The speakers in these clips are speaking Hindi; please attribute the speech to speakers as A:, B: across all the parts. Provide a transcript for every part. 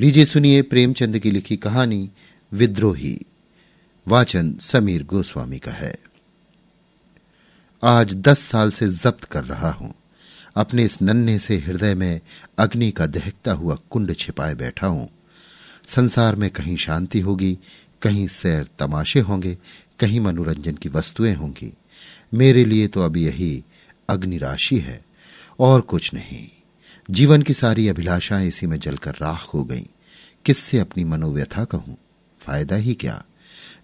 A: लीजिए सुनिए प्रेमचंद की लिखी कहानी विद्रोही। वाचन समीर गोस्वामी का है। आज दस साल से जब्त कर रहा हूँ। अपने इस नन्हे से हृदय में अग्नि का दहकता हुआ कुंड छिपाए बैठा हूँ। संसार में कहीं शांति होगी, कहीं सैर तमाशे होंगे, कहीं मनोरंजन की वस्तुएँ होंगी। मेरे लिए तो अभी यही अग्नि राशि है, और कुछ नहीं। जीवन की सारी अभिलाषाएँ इसी में जलकर राख हो गईं। किससे अपनी मनोव्यथा कहूँ? फ़ायदा ही क्या?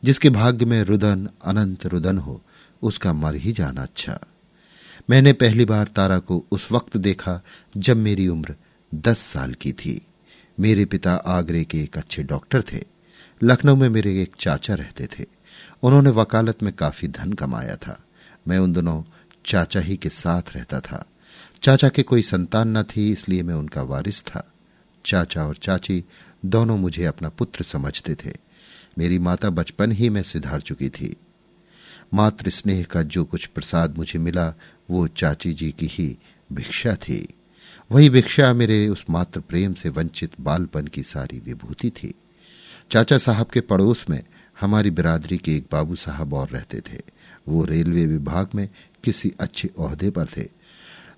A: जिसके भाग्य में रुदन, अनंत रुदन हो, उसका मर ही जाना अच्छा। मैंने पहली बार तारा को उस वक्त देखा जब मेरी उम्र दस साल की थी। मेरे पिता आगरे के एक अच्छे डॉक्टर थे। लखनऊ में मेरे एक चाचा रहते थे। उन्होंने वकालत में काफ़ी धन कमाया था। मैं उन दोनों चाचा ही के साथ रहता था। चाचा के कोई संतान न थी, इसलिए मैं उनका वारिस था। चाचा और चाची दोनों मुझे अपना पुत्र समझते थे। मेरी माता बचपन ही में सिधार चुकी थी। मातृ स्नेह का जो कुछ प्रसाद मुझे मिला, वो चाची जी की ही भिक्षा थी। वही भिक्षा मेरे उस मात्र प्रेम से वंचित बालपन की सारी विभूति थी। चाचा साहब के पड़ोस में हमारी बिरादरी के एक बाबू साहब और रहते थे। वो रेलवे विभाग में किसी अच्छे ओहदे पर थे।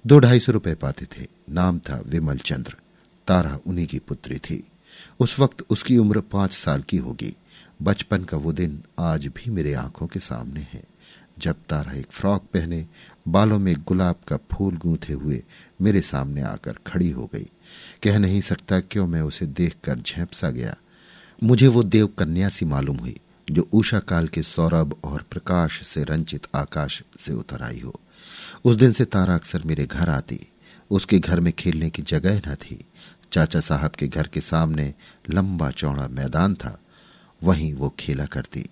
A: दो ढाई सौ रुपए पाते थे। नाम था विमल चंद्र। तारा उन्हीं की पुत्री थी। उस वक्त उसकी उम्र पाँच साल की होगी। बचपन का वो दिन आज भी मेरे आँखों के सामने है। जब तारा एक फ्रॉक पहने, बालों में गुलाब का फूल गूंथे हुए मेरे सामने आकर खड़ी हो गई। कह नहीं सकता क्यों मैं उसे देखकर झेपसा गया। मुझे वो देव कन्या सी मालूम हुई, जो उषा काल के सौरभ और प्रकाश से रंचित आकाश से उतर आई हो। उस दिन से तारा अक्सर मेरे घर आती। उसके घर में खेलने की जगह न थी। चाचा साहब के घर के सामने लंबा चौड़ा मैदान था। वहीं वो खेला करती।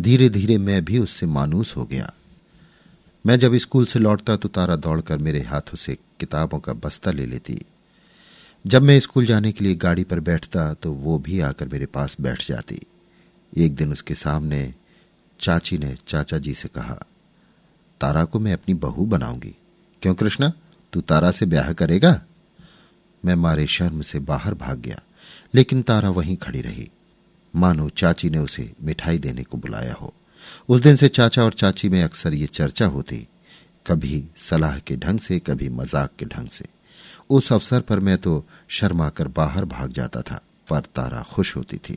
A: धीरे धीरे मैं भी उससे मानूस हो गया। मैं जब स्कूल से लौटता तो तारा दौड़कर मेरे हाथों से किताबों का बस्ता ले लेती। जब मैं स्कूल जाने के लिए गाड़ी पर बैठता तो वो भी आकर मेरे पास बैठ जाती। एक दिन उसके सामने चाची ने चाचा जी से कहा तारा को मैं अपनी बहू बनाऊँगी। क्यों कृष्णा? तू तारा से ब्याह करेगा? मैं मारे शर्म से बाहर भाग गया, लेकिन तारा वहीं खड़ी रही। मानो चाची ने उसे मिठाई देने को बुलाया हो। उस दिन से चाचा और चाची में अक्सर ये चर्चा होती, कभी सलाह के ढंग से, कभी मज़ाक के ढंग से। उस अवसर पर मैं तो शर्मा कर बाहर भाग जाता था, पर तारा खुश होती थी।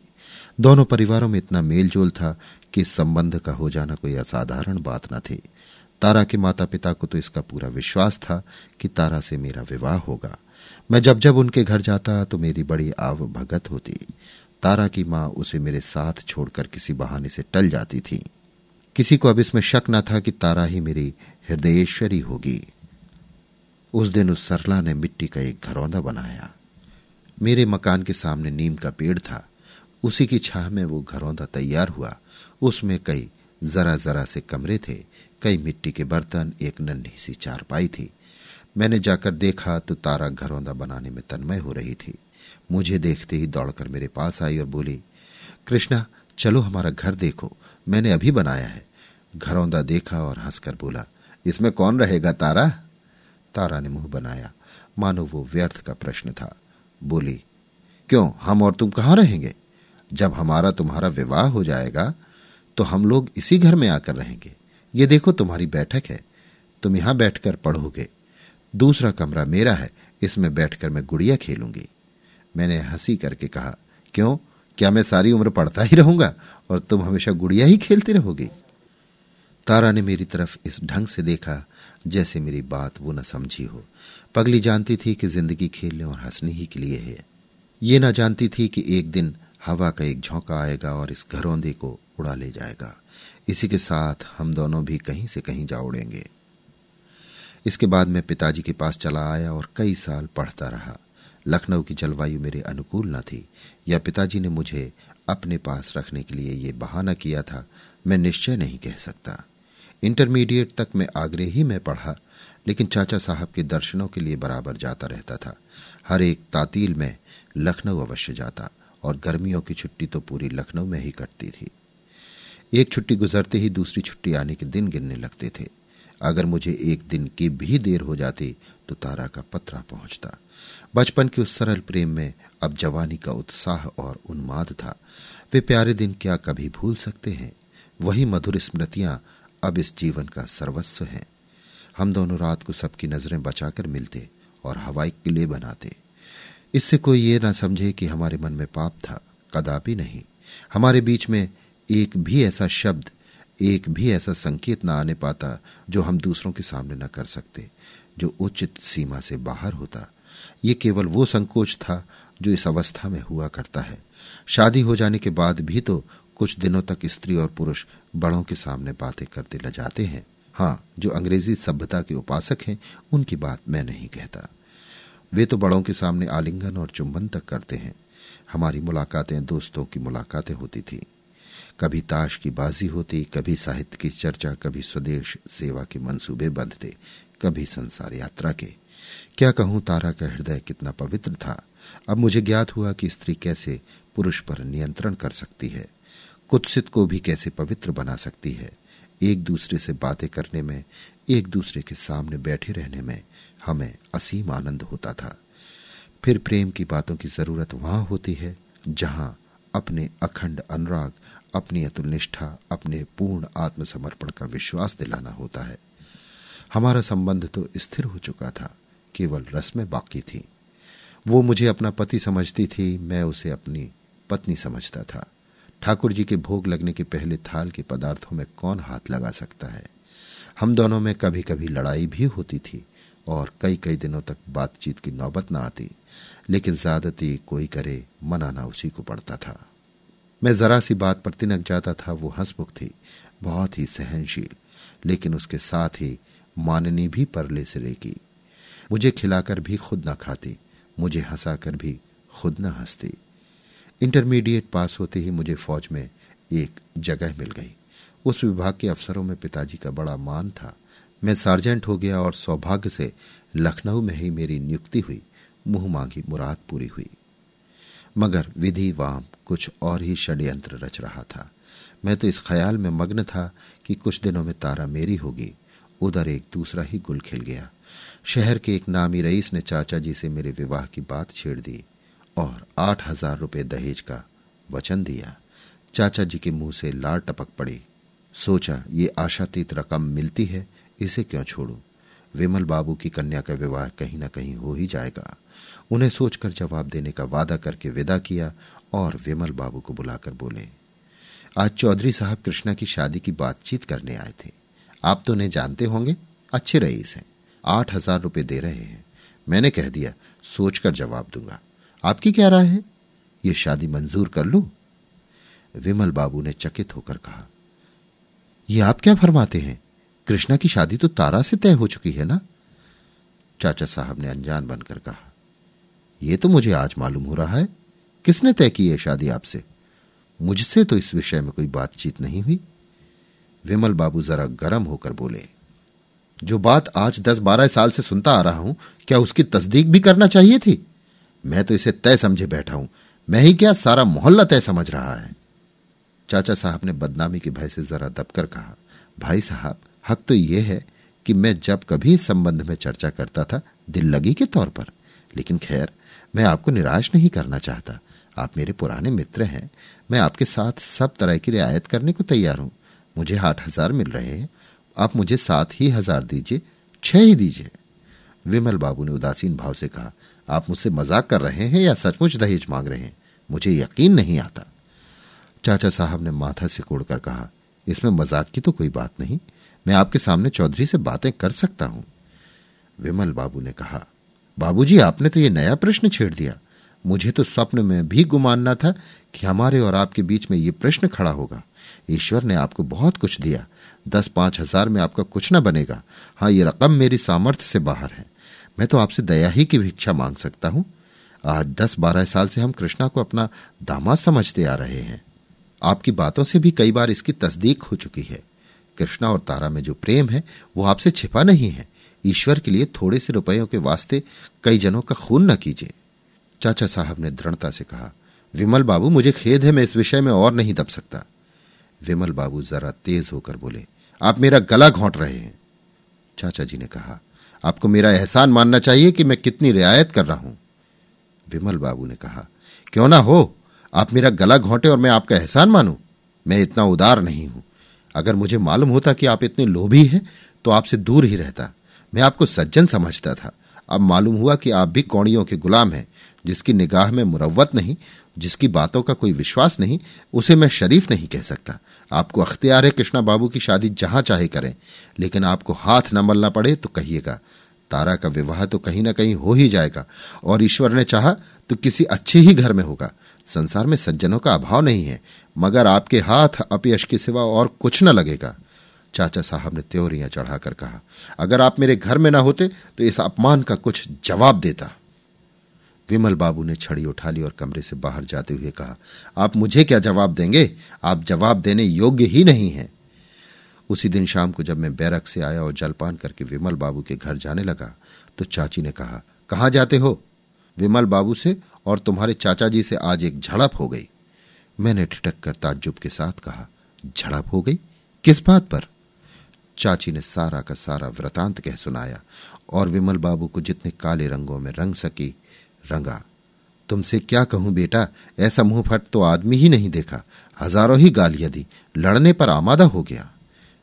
A: दोनों परिवारों में इतना मेलजोल था कि संबंध का हो जाना कोई असाधारण बात न थी। तारा के माता पिता को तो इसका पूरा विश्वास था कि तारा से मेरा विवाह होगा। मैं जब जब उनके घर जाता तो मेरी बड़ी आव भगत होती। तारा की माँ उसे मेरे साथ छोड़कर किसी बहाने से टल जाती थी। किसी को अब इसमें शक न था कि तारा ही मेरी हृदयेश्वरी होगी। उस दिन उस सरला ने मिट्टी का एक घरौंदा बनाया। मेरे मकान के सामने नीम का पेड़ था। उसी की छाह में वो घरौंदा तैयार हुआ। उसमें कई जरा जरा से कमरे थे कई मिट्टी के बर्तन, एक नन्ही सी चारपाई थी। मैंने जाकर देखा तो तारा घरौंदा बनाने में तन्मय हो रही थी। मुझे देखते ही दौड़कर मेरे पास आई और बोली, कृष्णा, चलो हमारा घर देखो। मैंने अभी बनाया है। घरौंदा देखा और हंसकर बोला, इसमें कौन रहेगा तारा? तारा ने मुँह बनाया। मानो वो व्यर्थ का प्रश्न था। बोली, क्यों? हम और तुम कहाँ रहेंगे? जब हमारा तुम्हारा विवाह हो जाएगा तो हम लोग इसी घर में आकर रहेंगे। ये देखो तुम्हारी बैठक है। तुम यहाँ बैठकर पढ़ोगे। दूसरा कमरा मेरा है, इसमें बैठकर मैं गुड़िया खेलूँगी। मैंने हँसी करके कहा, क्यों? क्या मैं सारी उम्र पढ़ता ही रहूँगा और तुम हमेशा गुड़िया ही खेलती रहोगी? तारा ने मेरी तरफ़ इस ढंग से देखा, जैसे मेरी बात वो न समझी हो। पगली जानती थी कि ज़िंदगी खेलने और हंसने ही के लिए है। ये ना जानती थी कि एक दिन हवा का एक झोंका आएगा और इस घरौंदे को उड़ा ले जाएगा। इसी के साथ हम दोनों भी कहीं से कहीं जा उड़ेंगे। इसके बाद मैं पिताजी के पास चला आया और कई साल पढ़ता रहा। लखनऊ की जलवायु मेरे अनुकूल न थी, या पिताजी ने मुझे अपने पास रखने के लिए ये बहाना किया था, मैं निश्चय नहीं कह सकता। इंटरमीडिएट तक मैं आगरे ही में पढ़ा, लेकिन चाचा साहब के दर्शनों के लिए बराबर जाता रहता था। हर एक तातील में लखनऊ अवश्य जाता, और गर्मियों की छुट्टी तो पूरी लखनऊ में ही कटती थी। एक छुट्टी गुजरते ही दूसरी छुट्टी आने के दिन गिनने लगते थे। अगर मुझे एक दिन की भी देर हो जाती तो तारा का पत्रा पहुँचता। बचपन के उस सरल प्रेम में अब जवानी का उत्साह और उन्माद था। वे प्यारे दिन क्या कभी भूल सकते हैं? वही मधुर स्मृतियाँ अब इस जीवन का सर्वस्व हैं। हम दोनों रात को सबकी नज़रें बचाकर मिलते और हवाई किले बनाते। इससे कोई ये ना समझे कि हमारे मन में पाप था, कदापि नहीं। हमारे बीच में एक भी ऐसा शब्द, एक भी ऐसा संकेत ना आने पाता जो हम दूसरों के सामने न कर सकते, जो उचित सीमा से बाहर होता। ये केवल वो संकोच था जो इस अवस्था में हुआ करता है। शादी हो जाने के बाद भी तो कुछ दिनों तक स्त्री और पुरुष बड़ों के सामने बातें करते ल जाते हैं। हाँ जो अंग्रेज़ी सभ्यता के उपासक हैं, उनकी बात मैं नहीं कहता। वे तो बड़ों के सामने आलिंगन और चुंबन तक करते हैं। हमारी मुलाकातें दोस्तों की मुलाकातें होती थी। कभी ताश की बाजी होती, कभी साहित्य की चर्चा, कभी स्वदेश सेवा के मंसूबे बंधते, कभी संसार यात्रा के। क्या कहूँ, तारा का हृदय कितना पवित्र था। अब मुझे ज्ञात हुआ कि स्त्री कैसे पुरुष पर नियंत्रण कर सकती है। कुत्सित को भी कैसे पवित्र बना सकती है। एक दूसरे से बातें करने में, एक दूसरे के सामने बैठे रहने में हमें असीम आनंद होता था। फिर प्रेम की बातों की ज़रूरत वहाँ होती है, जहाँ अपने अखंड अनुराग अपनी अतुल निष्ठा अपने पूर्ण आत्मसमर्पण का विश्वास दिलाना होता है। हमारा संबंध तो स्थिर हो चुका था, केवल रस्में बाकी थी। वो मुझे अपना पति समझती थी, मैं उसे अपनी पत्नी समझता था। ठाकुर जी के भोग लगने के पहले थाल के पदार्थों में कौन हाथ लगा सकता है? हम दोनों में कभी कभी लड़ाई भी होती थी, और कई कई दिनों तक बातचीत की नौबत न आती, लेकिन ज्यादती कोई करे मनाना उसी को पड़ता था। मैं जरा सी बात पर तिनक जाता था, वो हंसमुख थी, बहुत ही सहनशील, लेकिन उसके साथ ही माननी भी परले सिरे की। मुझे खिलाकर भी खुद न खाती, मुझे हंसाकर भी खुद न हंसती। इंटरमीडिएट पास होते ही मुझे फौज में एक जगह मिल गई। उस विभाग के अफसरों में पिताजी का बड़ा मान था। मैं सार्जेंट हो गया और सौभाग्य से लखनऊ में ही मेरी नियुक्ति हुई, मुँह मांगी मुराद पूरी हुई। मगर विधि वाम कुछ और ही षड्यंत्र रच रहा था। मैं तो इस ख्याल में मग्न था कि कुछ दिनों में तारा मेरी होगी। उधर एक दूसरा ही गुल खिल गया। शहर के एक नामी रईस ने चाचा जी से मेरे विवाह की बात छेड़ दी और आठ हज़ार रुपये दहेज का वचन दिया। चाचा जी के मुँह से लार टपक पड़ी। सोचा, ये आशातीत रकम मिलती है, इसे क्यों छोड़ू? विमल बाबू की कन्या का विवाह कहीं ना कहीं हो ही जाएगा। उन्हें सोचकर जवाब देने का वादा करके विदा किया और विमल बाबू को बुलाकर बोले, आज चौधरी साहब कृष्णा की शादी की बातचीत करने आए थे। आप तो उन्हें जानते होंगे। अच्छे रईस हैं। आठ हज़ार रुपये दे रहे हैं। मैंने कह दिया, सोचकर जवाब दूँगा। आपकी क्या राय है? ये शादी मंजूर कर लू? विमल बाबू ने चकित होकर कहा यह आप क्या फरमाते हैं? कृष्णा की शादी तो तारा से तय हो चुकी है ना? चाचा साहब ने अनजान बनकर कहा यह तो मुझे आज मालूम हो रहा है। किसने तय की है शादी आपसे? मुझसे तो इस विषय में कोई बातचीत नहीं हुई। विमल बाबू जरा गर्म होकर बोले, जो बात आज दस बारह साल से सुनता आ रहा हूँ, क्या उसकी तस्दीक भी करना चाहिए थी? मैं तो इसे तय समझे बैठा हूँ। मैं ही क्या सारा मोहल्ला तय समझ रहा है? चाचा साहब ने बदनामी के भय से जरा दबकर कहा, भाई साहब, हक तो यह है कि मैं जब कभी इस संबंध में चर्चा करता था, दिल लगी के तौर पर। लेकिन खैर मैं आपको निराश नहीं करना चाहता। आप मेरे पुराने मित्र हैं। मैं आपके साथ सब तरह की रियायत करने को तैयार हूँ। मुझे आठ हज़ार मिल रहे हैं। आप मुझे सात ही हज़ार दीजिए, छह ही दीजिए। विमल बाबू ने उदासीन भाव से कहा, आप मुझसे मज़ाक कर रहे हैं या सचमुच दहेज मांग रहे हैं? मुझे यकीन नहीं आता। चाचा साहब ने माथा से कोड़कर कहा, इसमें मज़ाक की तो कोई बात नहीं। मैं आपके सामने चौधरी से बातें कर सकता हूँ। विमल बाबू ने कहा बाबूजी, आपने तो ये नया प्रश्न छेड़ दिया। मुझे तो स्वप्न में भी गुमान न था कि हमारे और आपके बीच में ये प्रश्न खड़ा होगा। ईश्वर ने आपको बहुत कुछ दिया। दस पाँच हज़ार में आपका कुछ ना बनेगा। हाँ ये रकम मेरी सामर्थ्य से बाहर है। मैं तो आपसे दया ही की भिक्षा मांग सकता हूँ। आज दस बारह साल से हम कृष्णा को अपना दामाद समझते आ रहे हैं। आपकी बातों से भी कई बार इसकी तस्दीक हो चुकी है। कृष्णा और तारा में जो प्रेम है, वो आपसे छिपा नहीं है। ईश्वर के लिए थोड़े से रुपयों के वास्ते कई जनों का खून न कीजिए। चाचा साहब ने दृढ़ता से कहा, विमल बाबू, मुझे खेद है, मैं इस विषय में और नहीं दब सकता। विमल बाबू जरा तेज होकर बोले, आप मेरा गला घोंट रहे हैं। चाचा जी ने कहा, आपको मेरा एहसान मानना चाहिए कि मैं कितनी रियायत कर रहा हूँ। विमल बाबू ने कहा, क्यों ना हो? आप मेरा गला घोंटे और मैं आपका एहसान मानूं? मैं इतना उदार नहीं हूँ। अगर मुझे मालूम होता कि आप इतने लोभी हैं तो आपसे दूर ही रहता। मैं आपको सज्जन समझता था। अब मालूम हुआ कि आप भी कौड़ियों के गुलाम हैं, जिसकी निगाह में मुरवत नहीं, जिसकी बातों का कोई विश्वास नहीं, उसे मैं शरीफ नहीं कह सकता। आपको अख्तियार है कृष्णा बाबू की शादी जहाँ चाहे करें, लेकिन आपको हाथ न मलना पड़े तो कहिएगा। तारा का विवाह तो कहीं ना कहीं हो ही जाएगा, और ईश्वर ने चाहा तो किसी अच्छे ही घर में होगा। संसार में सज्जनों का अभाव नहीं है, मगर आपके हाथ अपयश के सिवा और कुछ न लगेगा। चाचा साहब ने त्योरियाँ चढ़ाकर कहा, अगर आप मेरे घर में ना होते तो इस अपमान का कुछ जवाब देता। विमल बाबू ने छड़ी उठा ली और कमरे से बाहर जाते हुए कहा, आप मुझे क्या जवाब देंगे? आप जवाब देने योग्य ही नहीं हैं। उसी दिन शाम को जब मैं बैरक से आया और जलपान करके विमल बाबू के घर जाने लगा तो चाची ने कहा, कहाँ जाते हो? विमल बाबू से, और तुम्हारे चाचा जी से आज एक झड़प हो गई। मैंने ठिठक कर ताज्जुब के साथ कहा, झड़प हो गई? किस बात पर? चाची ने सारा का सारा वृतांत कह सुनाया, और विमल बाबू को जितने काले रंगों में रंग सकी, रंगा, तुमसे क्या कहूँ बेटा? ऐसा मुँह फट तो आदमी ही नहीं देखा। हज़ारों ही गालियाँ दी, लड़ने पर आमादा हो गया।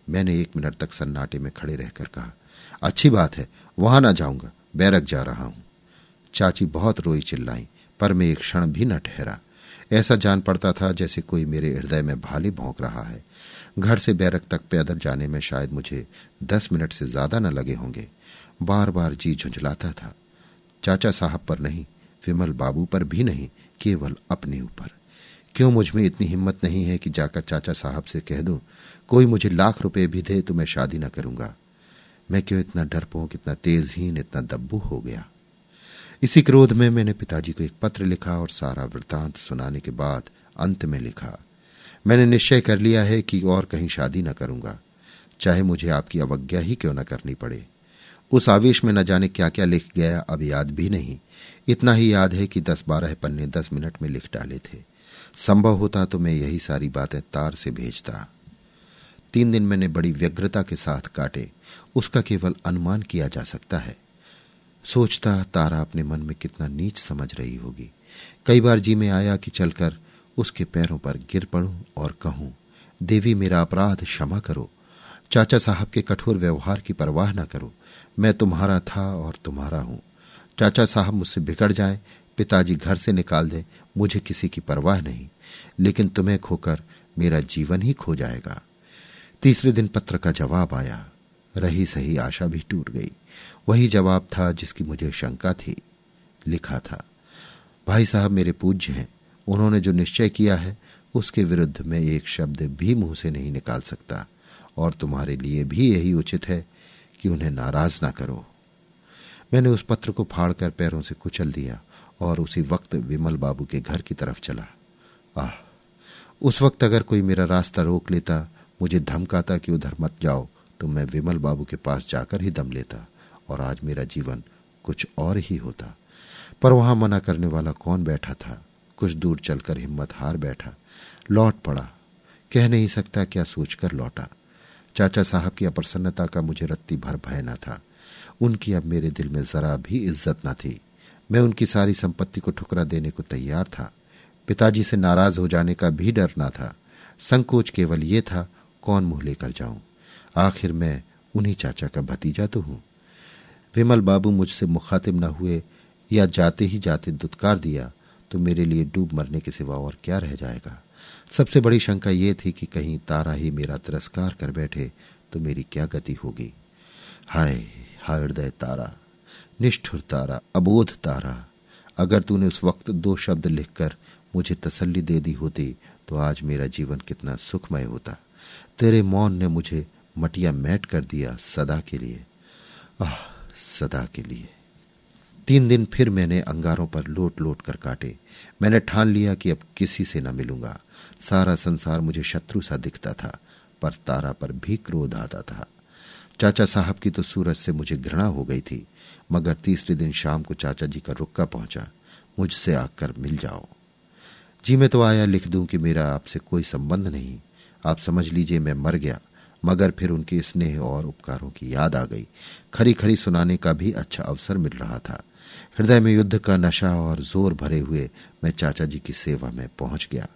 A: मैंने एक मिनट तक सन्नाटे में खड़े रहकर कहा, अच्छी बात है, वहाँ ना जाऊँगा, बैरक जा रहा हूँ। चाची बहुत रोई चिल्लाई, पर मैं एक क्षण भी न ठहरा। ऐसा जान पड़ता था जैसे कोई मेरे हृदय में भाली भोंक रहा है। घर से बैरक तक पैदल जाने में शायद मुझे दस मिनट से ज़्यादा न लगे होंगे। बार बार जी झुंझलाता था। चाचा साहब पर नहीं, विमल बाबू पर भी नहीं, केवल अपने ऊपर। क्यों मुझमें इतनी हिम्मत नहीं है कि जाकर चाचा साहब से कह दूँ, कोई मुझे लाख रुपए भी दे तो मैं शादी न करूँगा। मैं क्यों इतना डरपोक इतना तेजहीन, इतना दब्बू हो गया? इसी क्रोध में मैंने पिताजी को एक पत्र लिखा और सारा वृतांत सुनाने के बाद अंत में लिखा मैंने निश्चय कर लिया है कि और कहीं शादी न करूँगा। चाहे मुझे आपकी अवज्ञा ही क्यों न करनी पड़े। उस आवेश में न जाने क्या क्या लिख गया, अब याद भी नहीं। इतना ही याद है कि दस बारह पन्ने दस मिनट में लिख डाले थे। संभव होता तो मैं यही सारी बातें तार से भेजता। तीन दिन मैंने बड़ी व्यग्रता के साथ काटे। उसका केवल अनुमान किया जा सकता है। सोचता तारा अपने मन में कितना नीच समझ रही होगी। कई बार जी में आया कि चलकर उसके पैरों पर गिर पड़ूं और कहूँ, देवी मेरा अपराध क्षमा करो। चाचा साहब के कठोर व्यवहार की परवाह न करो। मैं तुम्हारा था और तुम्हारा हूँ। चाचा साहब मुझसे बिगड़ जाए, पिताजी घर से निकाल दे, मुझे किसी की परवाह नहीं। लेकिन तुम्हें खोकर मेरा जीवन ही खो जाएगा। तीसरे दिन पत्र का जवाब आया। रही सही आशा भी टूट गई। वही जवाब था जिसकी मुझे शंका थी। लिखा था, भाई साहब मेरे पूज्य हैं। उन्होंने जो निश्चय किया है, उसके विरुद्ध मैं एक शब्द भी मुँह से नहीं निकाल सकता। और तुम्हारे लिए भी यही उचित है कि उन्हें नाराज़ ना करो। मैंने उस पत्र को फाड़कर पैरों से कुचल दिया और उसी वक्त विमल बाबू के घर की तरफ़ चला। आह, उस वक्त अगर कोई मेरा रास्ता रोक लेता, मुझे धमकाता कि उधर मत जाओ तो मैं विमल बाबू के पास जाकर ही दम लेता और आज मेरा जीवन कुछ और ही होता। पर वहाँ मना करने वाला कौन बैठा था? कुछ दूर चलकर हिम्मत हार बैठा। लौट पड़ा। कह नहीं सकता क्या सोचकर लौटा। चाचा साहब की अप्रसन्नता का मुझे रत्ती भर भय न था। उनकी अब मेरे दिल में जरा भी इज़्ज़त न थी। मैं उनकी सारी संपत्ति को ठुकरा देने को तैयार था। पिताजी से नाराज़ हो जाने का भी डर न था। संकोच केवल ये था, कौन मुँह लेकर जाऊँ? आखिर मैं उन्हीं चाचा का भतीजा तो हूँ। विमल बाबू मुझसे मुखातिब न हुए या जाते ही जाते दुत्कार दिया। तो मेरे लिए डूब मरने के सिवा और क्या रह जाएगा? सबसे बड़ी शंका यह थी कि कहीं तारा ही मेरा तिरस्कार कर बैठे तो मेरी क्या गति होगी? हाय हाय हृदय तारा, निष्ठुर तारा, अबोध तारा, अगर तूने उस वक्त दो शब्द लिखकर मुझे तसल्ली दे दी होती तो आज मेरा जीवन कितना सुखमय होता। तेरे मौन ने मुझे मटिया मैट कर दिया सदा के लिए। आह, सदा के लिए। तीन दिन फिर मैंने अंगारों पर लोट लोट कर काटे। मैंने ठान लिया कि अब किसी से न मिलूँगा। सारा संसार मुझे शत्रु सा दिखता था, पर तारा पर भी क्रोध आता था। चाचा साहब की तो सूरज से मुझे घृणा हो गई थी, मगर तीसरे दिन शाम को चाचा जी का रुक्का पहुँचा। मुझसे आकर, मिल जाओ। जी, मैं तो आया लिख दूँ कि मेरा आपसे कोई संबंध नहीं। आप समझ लीजिए, मैं मर गया, मगर फिर उनके स्नेह और उपकारों की याद आ गई। खरी खरी सुनाने का भी अच्छा अवसर मिल रहा था। हृदय में युद्ध का नशा और ज़ोर भरे हुए मैं चाचा जी की सेवा में पहुँच गया।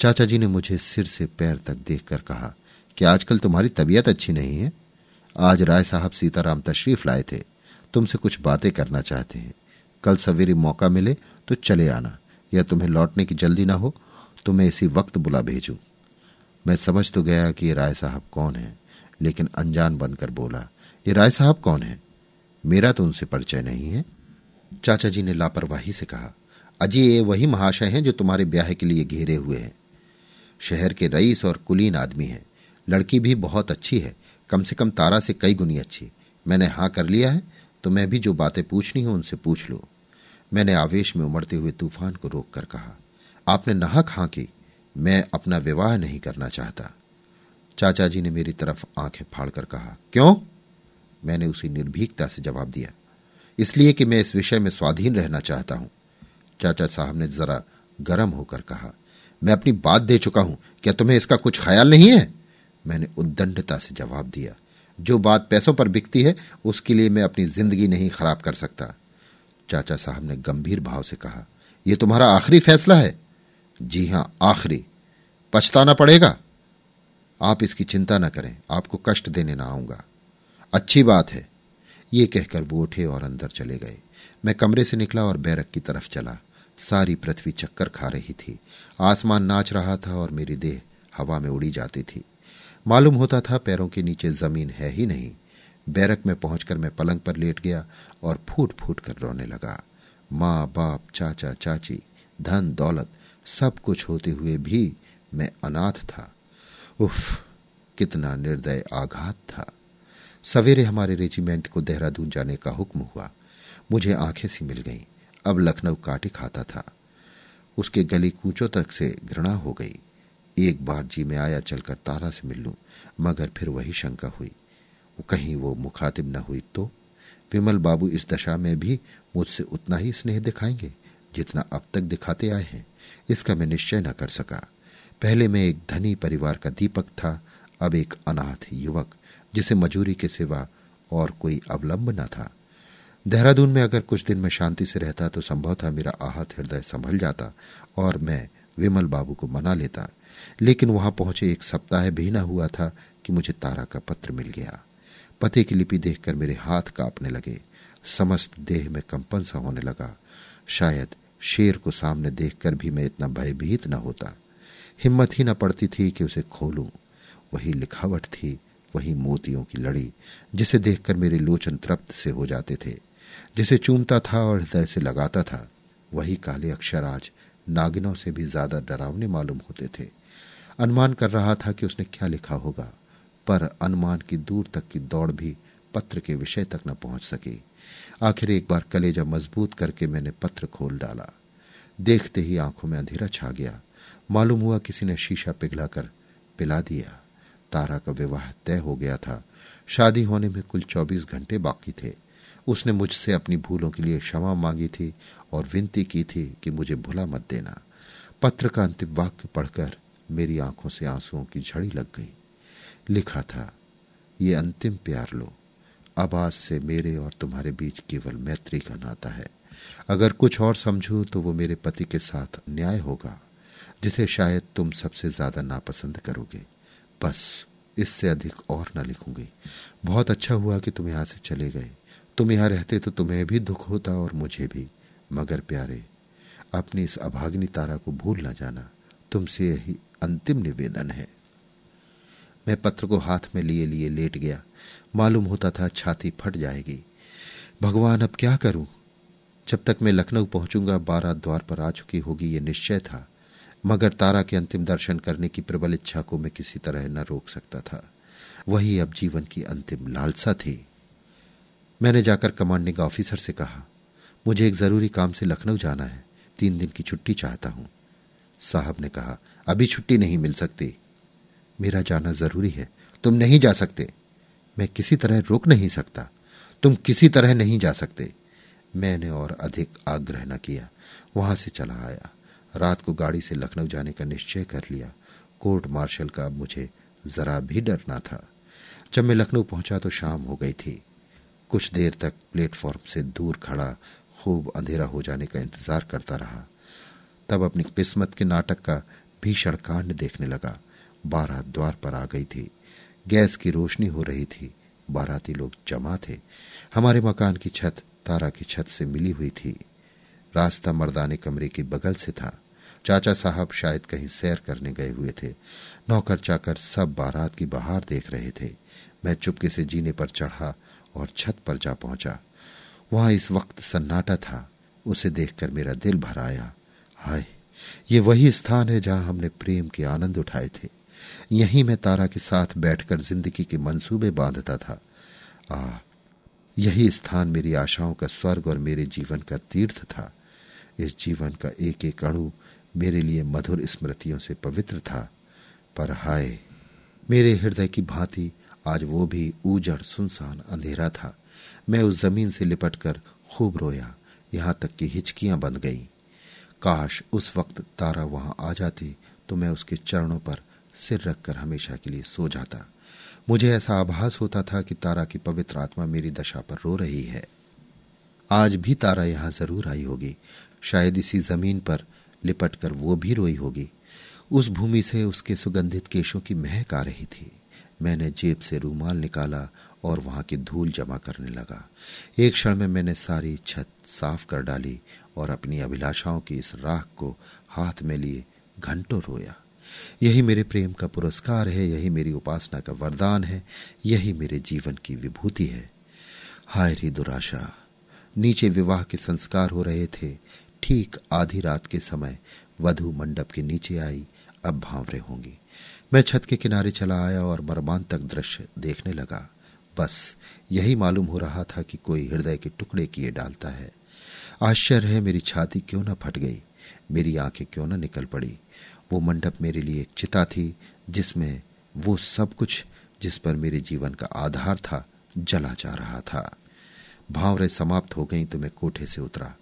A: चाचा जी ने मुझे सिर से पैर तक देखकर कहा कि आजकल तुम्हारी तबीयत अच्छी नहीं है? आज राय साहब सीताराम तशरीफ़ लाए थे। तुमसे कुछ बातें करना चाहते हैं। कल सवेरे मौका मिले तो चले आना, या तुम्हें लौटने की जल्दी ना हो तो मैं इसी वक्त बुला भेजू। मैं समझ तो गया कि ये राय साहब कौन है, लेकिन अनजान बनकर बोला, ये राय साहब कौन है? मेरा तो उनसे परिचय नहीं है। चाचा जी ने लापरवाही से कहा, अजी, ये वही महाशय हैं जो तुम्हारे ब्याह के लिए घेरे हुए हैं। शहर के रईस और कुलीन आदमी हैं। लड़की भी बहुत अच्छी है। कम से कम तारा से कई गुनी अच्छी। मैंने हाँ कर लिया है तो मैं भी जो बातें पूछनी हो उनसे पूछ लो। मैंने आवेश में उमड़ते हुए तूफ़ान को रोक कर कहा, आपने नाहक हाँ की। मैं अपना विवाह नहीं करना चाहता। चाचा जी ने मेरी तरफ़ आँखें फाड़कर कहा, क्यों? मैंने उसी निर्भीकता से जवाब दिया इसलिए कि मैं इस विषय में स्वाधीन रहना चाहता हूँ। चाचा साहब ने जरा गर्म होकर कहा, मैं अपनी बात दे चुका हूँ, क्या तुम्हें इसका कुछ ख्याल नहीं है? मैंने उद्दंडता से जवाब दिया, जो बात पैसों पर बिकती है, उसके लिए मैं अपनी ज़िंदगी नहीं खराब कर सकता। चाचा साहब ने गंभीर भाव से कहा यह तुम्हारा आखिरी फैसला है? जी हाँ, आखिरी। पछताना पड़ेगा। आप इसकी चिंता न करें, आपको कष्ट देने ना आऊँगा। अच्छी बात है ये कहकर वो उठे और अंदर चले गए। मैं कमरे से निकला और बैरक की तरफ़ चला। सारी पृथ्वी चक्कर खा रही थी। आसमान नाच रहा था और मेरी देह हवा में उड़ी जाती थी। मालूम होता था पैरों के नीचे ज़मीन है ही नहीं। बैरक में पहुंचकर मैं पलंग पर लेट गया और फूट फूट कर रोने लगा। माँ, बाप, चाचा, चाची, धन, दौलत, सब कुछ होते हुए भी मैं अनाथ था। उफ, कितना निर्दय आघात था। सवेरे हमारे रेजिमेंट को देहरादून जाने का हुक्म हुआ। मुझे आँखें सी मिल गईं। अब लखनऊ काटे खाता था। उसके गली कूचों तक से घृणा हो गई। एक बार जी में आया चलकर तारा से मिल लूँ, मगर फिर वही शंका हुई। कहीं वो मुखातिब न हुई तो? विमल बाबू इस दशा में भी मुझसे उतना ही स्नेह दिखाएँगे, जितना अब तक दिखाते आए हैं। इसका मैं निश्चय न कर सका। पहले मैं एक धनी परिवार का दीपक था, अब एक अनाथ युवक। जिसे मजूरी के सिवा और कोई अवलंब न था। देहरादून में अगर कुछ दिन में शांति से रहता तो संभव था मेरा आहत हृदय संभल जाता और मैं विमल बाबू को मना लेता। लेकिन वहाँ पहुँचे एक सप्ताह भी न हुआ था कि मुझे तारा का पत्र मिल गया। पते की लिपि देखकर मेरे हाथ कांपने लगे। समस्त देह में कंपन सा होने लगा। शायद शेर को सामने देखकर भी मैं इतना भयभीत न होता। हिम्मत ही न पड़ती थी कि उसे खोलूं। वही लिखावट थी वही मोतियों की लड़ी, जिसे देखकर मेरे लोचन तृप्त से हो जाते थे। जिसे चूमता था और हृदय से लगाता था, वही काले अक्षर आज नागिनों से भी ज़्यादा डरावने मालूम होते थे। अनुमान कर रहा था कि उसने क्या लिखा होगा, पर अनुमान की दूर तक की दौड़ भी पत्र के विषय तक न पहुँच सकी। आखिर एक बार कलेजा मज़बूत करके मैंने पत्र खोल डाला। देखते ही आँखों में अंधेरा छा गया। मालूम हुआ किसी ने शीशा पिघलाकर पिला दिया। तारा का विवाह तय हो गया था। शादी होने में कुल चौबीस घंटे बाकी थे। उसने मुझसे अपनी भूलों के लिए क्षमा मांगी थी और विनती की थी कि मुझे भुला मत देना। पत्र का अंतिम वाक्य पढ़कर मेरी आँखों से आंसुओं की झड़ी लग गई। लिखा था, ये अंतिम प्यार लो। अब आज से मेरे और तुम्हारे बीच केवल मैत्री का नाता है। अगर कुछ और समझू तो वो मेरे पति के साथ न्याय होगा, जिसे शायद तुम सबसे ज़्यादा नापसंद करोगे। बस इससे अधिक और न लिखूँगी। बहुत अच्छा हुआ कि तुम यहाँ से चले गए। तुम यहाँ रहते तो तुम्हें भी दुख होता और मुझे भी। मगर प्यारे, अपनी इस अभाग्नि तारा को भूल ना जाना। तुमसे यही अंतिम निवेदन है। मैं पत्र को हाथ में लिए लिए लेट गया। मालूम होता था छाती फट जाएगी। भगवान, अब क्या करूँ? जब तक मैं लखनऊ पहुंचूँगा बारह द्वार पर आ चुकी होगी, ये निश्चय था। मगर तारा के अंतिम दर्शन करने की प्रबल इच्छा को मैं किसी तरह न रोक सकता था। वही अब जीवन की अंतिम लालसा थी। मैंने जाकर कमांडिंग ऑफिसर से कहा, मुझे एक ज़रूरी काम से लखनऊ जाना है। तीन दिन की छुट्टी चाहता हूँ। साहब ने कहा, अभी छुट्टी नहीं मिल सकती। मेरा जाना ज़रूरी है। तुम नहीं जा सकते। मैं किसी तरह रोक नहीं सकता। तुम किसी तरह नहीं जा सकते। मैंने और अधिक आग्रह न किया। वहाँ से चला आया। रात को गाड़ी से लखनऊ जाने का निश्चय कर लिया। कोर्ट मार्शल का मुझे जरा भी डर ना था। जब मैं लखनऊ पहुँचा तो शाम हो गई थी। कुछ देर तक प्लेटफॉर्म से दूर खड़ा, खूब अंधेरा हो जाने का इंतज़ार करता रहा। तब अपनी किस्मत के नाटक का भीषण कांड देखने लगा। बारह द्वार पर आ गई थी। गैस की रोशनी हो रही थी। बाराती लोग जमा थे। हमारे मकान की छत, तारा की छत से मिली हुई थी। रास्ता मर्दाने कमरे के बगल से था। चाचा साहब शायद कहीं सैर करने गए हुए थे। नौकर चाकर सब बारात की बहार देख रहे थे। मैं चुपके से जीने पर चढ़ा और छत पर जा पहुँचा। वहाँ इस वक्त सन्नाटा था। उसे देखकर मेरा दिल भर आया। हाय, ये वही स्थान है जहाँ हमने प्रेम के आनंद उठाए थे। यहीं मैं तारा के साथ बैठकर ज़िंदगी के मंसूबे बांधता था। आ यही स्थान मेरी आशाओं का स्वर्ग और मेरे जीवन का तीर्थ था। इस जीवन का एक एक अणु मेरे लिए मधुर स्मृतियों से पवित्र था। पर हाय, मेरे हृदय की भांति आज वो भी ऊजड़, सुनसान अंधेरा था। मैं उस ज़मीन से लिपटकर खूब रोया। यहाँ तक कि हिचकियाँ बंद गईं। काश उस वक्त तारा वहाँ आ जाती तो मैं उसके चरणों पर सिर रखकर हमेशा के लिए सो जाता। मुझे ऐसा आभास होता था कि तारा की पवित्र आत्मा मेरी दशा पर रो रही है। आज भी तारा यहाँ ज़रूर आई होगी। शायद इसी ज़मीन पर लिपट कर वो भी रोई होगी। उस भूमि से उसके सुगंधित केशों की महक आ रही थी। मैंने जेब से रूमाल निकाला और वहाँ की धूल जमा करने लगा। एक क्षण में मैंने सारी छत साफ़ कर डाली और अपनी अभिलाषाओं की इस राख को हाथ में लिए घंटों रोया। यही मेरे प्रेम का पुरस्कार है, यही मेरी उपासना का वरदान है, यही मेरे जीवन की विभूति है। हाय री दुराशा, नीचे विवाह के संस्कार हो रहे थे ठीक आधी रात के समय वधु मंडप के नीचे आई। अब भावरे होंगी। मैं छत के किनारे चला आया और मर्मांतक दृश्य देखने लगा। बस यही मालूम हो रहा था कि कोई हृदय के टुकड़े किए डालता है। आश्चर्य है, मेरी छाती क्यों न फट गई? मेरी आँखें क्यों न निकल पड़ी? वो मंडप मेरे लिए एक चिता थी, जिसमें वो सब कुछ, जिस पर मेरे जीवन का आधार था, जला जा रहा था। भावरे समाप्त हो गई तो मैं कोठे से उतरा।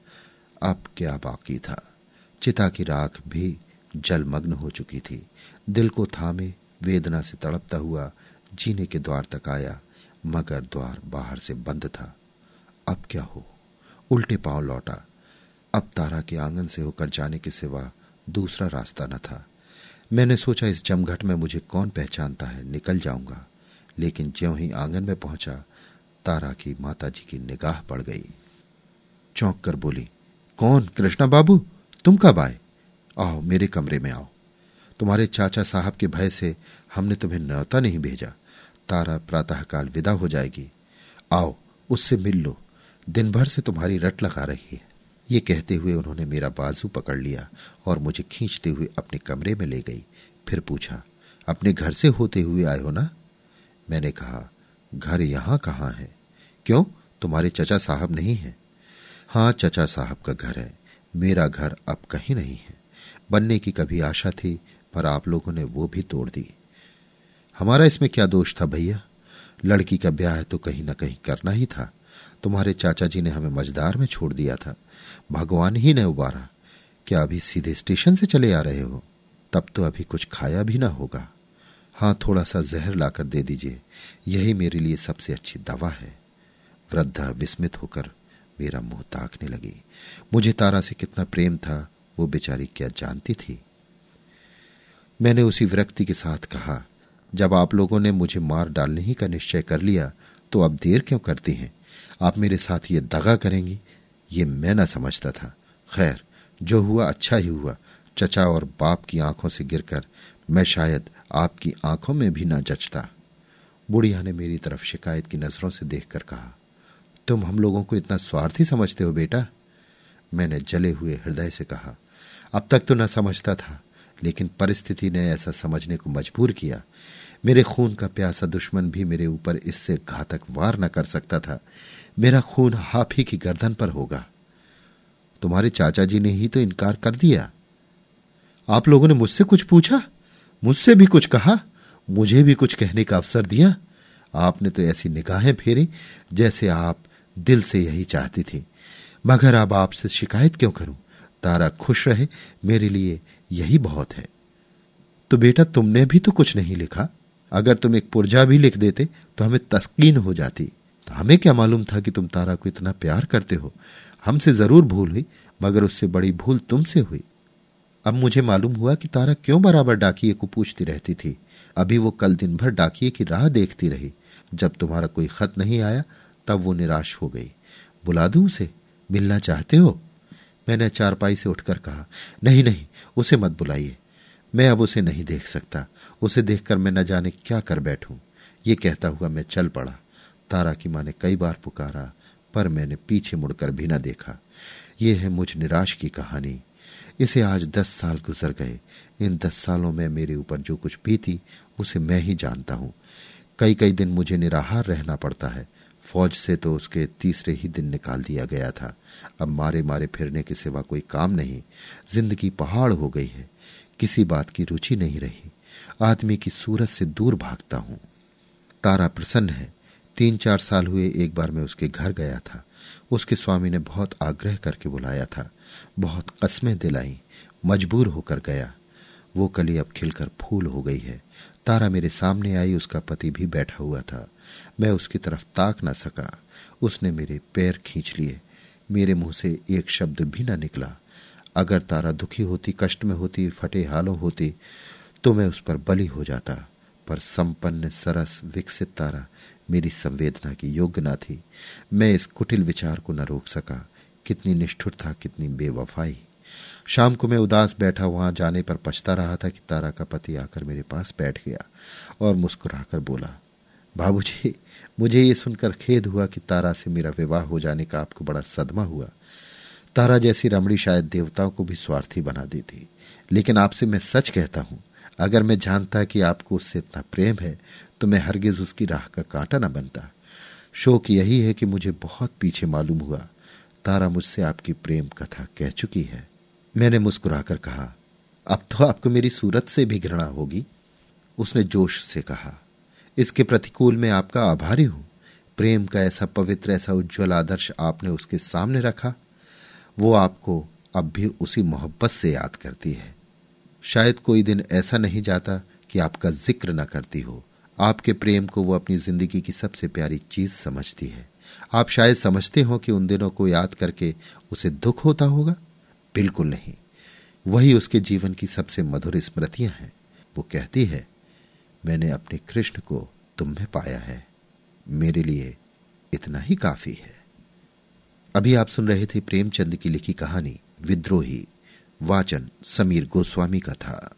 A: अब क्या बाकी था? चिता की राख भी जलमग्न हो चुकी थी। दिल को थामे, वेदना से तड़पता हुआ जीने के द्वार तक आया, मगर द्वार बाहर से बंद था। अब क्या हो? उल्टे पाँव लौटा। अब तारा के आँगन से होकर जाने के सिवा दूसरा रास्ता न था। मैंने सोचा, इस जमघट में मुझे कौन पहचानता है? निकल जाऊँगा। लेकिन ज्यों ही आँगन में पहुँचा, तारा की माताजी की निगाह पड़ गई। चौंक कर बोली कौन? कृष्णा बाबू, तुम कब आए? आओ, मेरे कमरे में आओ। तुम्हारे चाचा साहब के भय से हमने तुम्हें न्योता नहीं भेजा। तारा प्रातःकाल विदा हो जाएगी। आओ, उससे मिल लो। दिन भर से तुम्हारी रट लगा रही है। ये कहते हुए उन्होंने मेरा बाजू पकड़ लिया और मुझे खींचते हुए अपने कमरे में ले गई। फिर पूछा, अपने घर से होते हुए आए हो ना? मैंने कहा, घर यहाँ कहाँ है? क्यों? तुम्हारे चचा साहब नहीं है। हाँ चचा साहब का घर है। मेरा घर अब कहीं नहीं है। बनने की कभी आशा थी, पर आप लोगों ने वो भी तोड़ दी। हमारा इसमें क्या दोष था भैया? लड़की का ब्याह तो कहीं ना कहीं करना ही था। तुम्हारे चाचा जी ने हमें मजदार में छोड़ दिया था। भगवान ही ने उबारा। क्या अभी सीधे स्टेशन से चले आ रहे हो? तब तो अभी कुछ खाया भी ना होगा। हाँ थोड़ा सा जहर लाकर दे दीजिए। यही मेरे लिए सबसे अच्छी दवा है। वृद्धा विस्मित होकर मेरा मुँह ताकने लगी। मुझे तारा से कितना प्रेम था, वो बेचारी क्या जानती थी? मैंने उसी विरक्ति के साथ कहा, जब आप लोगों ने मुझे मार डालने ही का निश्चय कर लिया तो अब देर क्यों करती हैं? आप मेरे साथ ये दगा करेंगी? ये मैं ना समझता था। खैर, जो हुआ अच्छा ही हुआ। चचा और बाप की आँखों से गिरकर मैं शायद आपकी आँखों में भी ना जचता। बुढ़िया ने मेरी तरफ़ शिकायत की नज़रों से देखकर कहा तुम हम लोगों को इतना स्वार्थी समझते हो बेटा? मैंने जले हुए हृदय से कहा। अब तक तो न समझता था, लेकिन परिस्थिति ने ऐसा समझने को मजबूर किया। मेरे खून का प्यासा दुश्मन भी मेरे ऊपर इससे घातक वार न कर सकता था। मेरा खून हाफ़ की गर्दन पर होगा। तुम्हारे चाचा जी ने ही तो इनकार कर दिया। आप लोगों ने मुझसे कुछ पूछा? मुझसे भी कुछ कहा? मुझे भी कुछ कहने का अवसर दिया? आपने तो ऐसी निगाहें फेरी जैसे आप दिल से यही चाहती थी। मगर अब आपसे शिकायत क्यों करूँ? तारा खुश रहे, मेरे लिए यही बहुत है। तो बेटा, तुमने भी तो कुछ नहीं लिखा। अगर तुम एक पुर्जा भी लिख देते तो हमें तस्कीन हो जाती। तो हमें क्या मालूम था कि तुम तारा को इतना प्यार करते हो। हमसे ज़रूर भूल हुई, मगर उससे बड़ी भूल तुमसे हुई। अब मुझे मालूम हुआ कि तारा क्यों बराबर डाकिए को पूछती रहती थी। अभी वो कल दिन भर डाकिए की राह देखती रही। जब तुम्हारा कोई खत नहीं आया तब वो निराश हो गई। बुला दू उसे? मिलना चाहते हो? मैंने चारपाई से उठकर कहा, नहीं नहीं, उसे मत बुलाइए। मैं अब उसे नहीं देख सकता। उसे देखकर मैं न जाने क्या कर बैठूं। ये कहता हुआ मैं चल पड़ा। तारा की माँ ने कई बार पुकारा, पर मैंने पीछे मुड़कर भी न देखा। ये है मुझ निराश की कहानी। इसे आज दस साल गुजर गए। इन दस सालों में मेरे ऊपर जो कुछ बीती, उसे मैं ही जानता हूँ। कई कई दिन मुझे निराहार रहना पड़ता है। फौज से तो उसके तीसरे ही दिन निकाल दिया गया था। अब मारे मारे फिरने के सिवा कोई काम नहीं। ज़िंदगी पहाड़ हो गई है। किसी बात की रुचि नहीं रही। आदमी की सूरत से दूर भागता हूँ। तारा प्रसन्न है। तीन चार साल हुए एक बार मैं उसके घर गया था। उसके स्वामी ने बहुत आग्रह करके बुलाया था। बहुत कस्में दिलाई। मजबूर होकर गया। वो कली अब खिलकर फूल हो गई है। तारा मेरे सामने आई, उसका पति भी बैठा हुआ था। मैं उसकी तरफ़ ताक न सका। उसने मेरे पैर खींच लिए। मेरे मुँह से एक शब्द भी न निकला। अगर तारा दुखी होती, कष्ट में होती, फटे हालों होती तो मैं उस पर बली हो जाता। पर संपन्न, सरस, विकसित तारा मेरी संवेदना की योग्य न थी। मैं इस कुटिल विचार को न रोक सका। कितनी निष्ठुर था कितनी बेवफाई। शाम को मैं उदास बैठा वहाँ जाने पर पछता रहा था कि तारा का पति आकर मेरे पास बैठ गया और मुस्कुराकर बोला, बाबूजी, मुझे ये सुनकर खेद हुआ कि तारा से मेरा विवाह हो जाने का आपको बड़ा सदमा हुआ। तारा जैसी रमणी शायद देवताओं को भी स्वार्थी बना दी थी लेकिन आपसे मैं सच कहता हूँ, अगर मैं जानता कि आपको उससे इतना प्रेम है तो मैं हरगिज उसकी राह का कांटा न बनता। शोक यही है कि मुझे बहुत पीछे मालूम हुआ, तारा मुझसे आपकी प्रेम कथा कह चुकी है। मैंने मुस्कुराकर कहा, अब तो आपको मेरी सूरत से भी घृणा होगी। उसने जोश से कहा, इसके प्रतिकूल में आपका आभारी हूँ। प्रेम का ऐसा पवित्र, ऐसा उज्जवल आदर्श आपने उसके सामने रखा। वो आपको अब भी उसी मोहब्बत से याद करती है। शायद कोई दिन ऐसा नहीं जाता कि आपका ज़िक्र न करती हो। आपके प्रेम को वो अपनी ज़िंदगी की सबसे प्यारी चीज़ समझती है। आप शायद समझते हो कि उन दिनों को याद करके उसे दुख होता होगा। बिल्कुल नहीं। वही उसके जीवन की सबसे मधुर स्मृतियाँ हैं। वो कहती है, मैंने अपने कृष्ण को तुम में पाया है। मेरे लिए इतना ही काफ़ी है। अभी आप सुन रहे थे प्रेमचंद की लिखी कहानी, विद्रोही, वाचन, समीर गोस्वामी का था।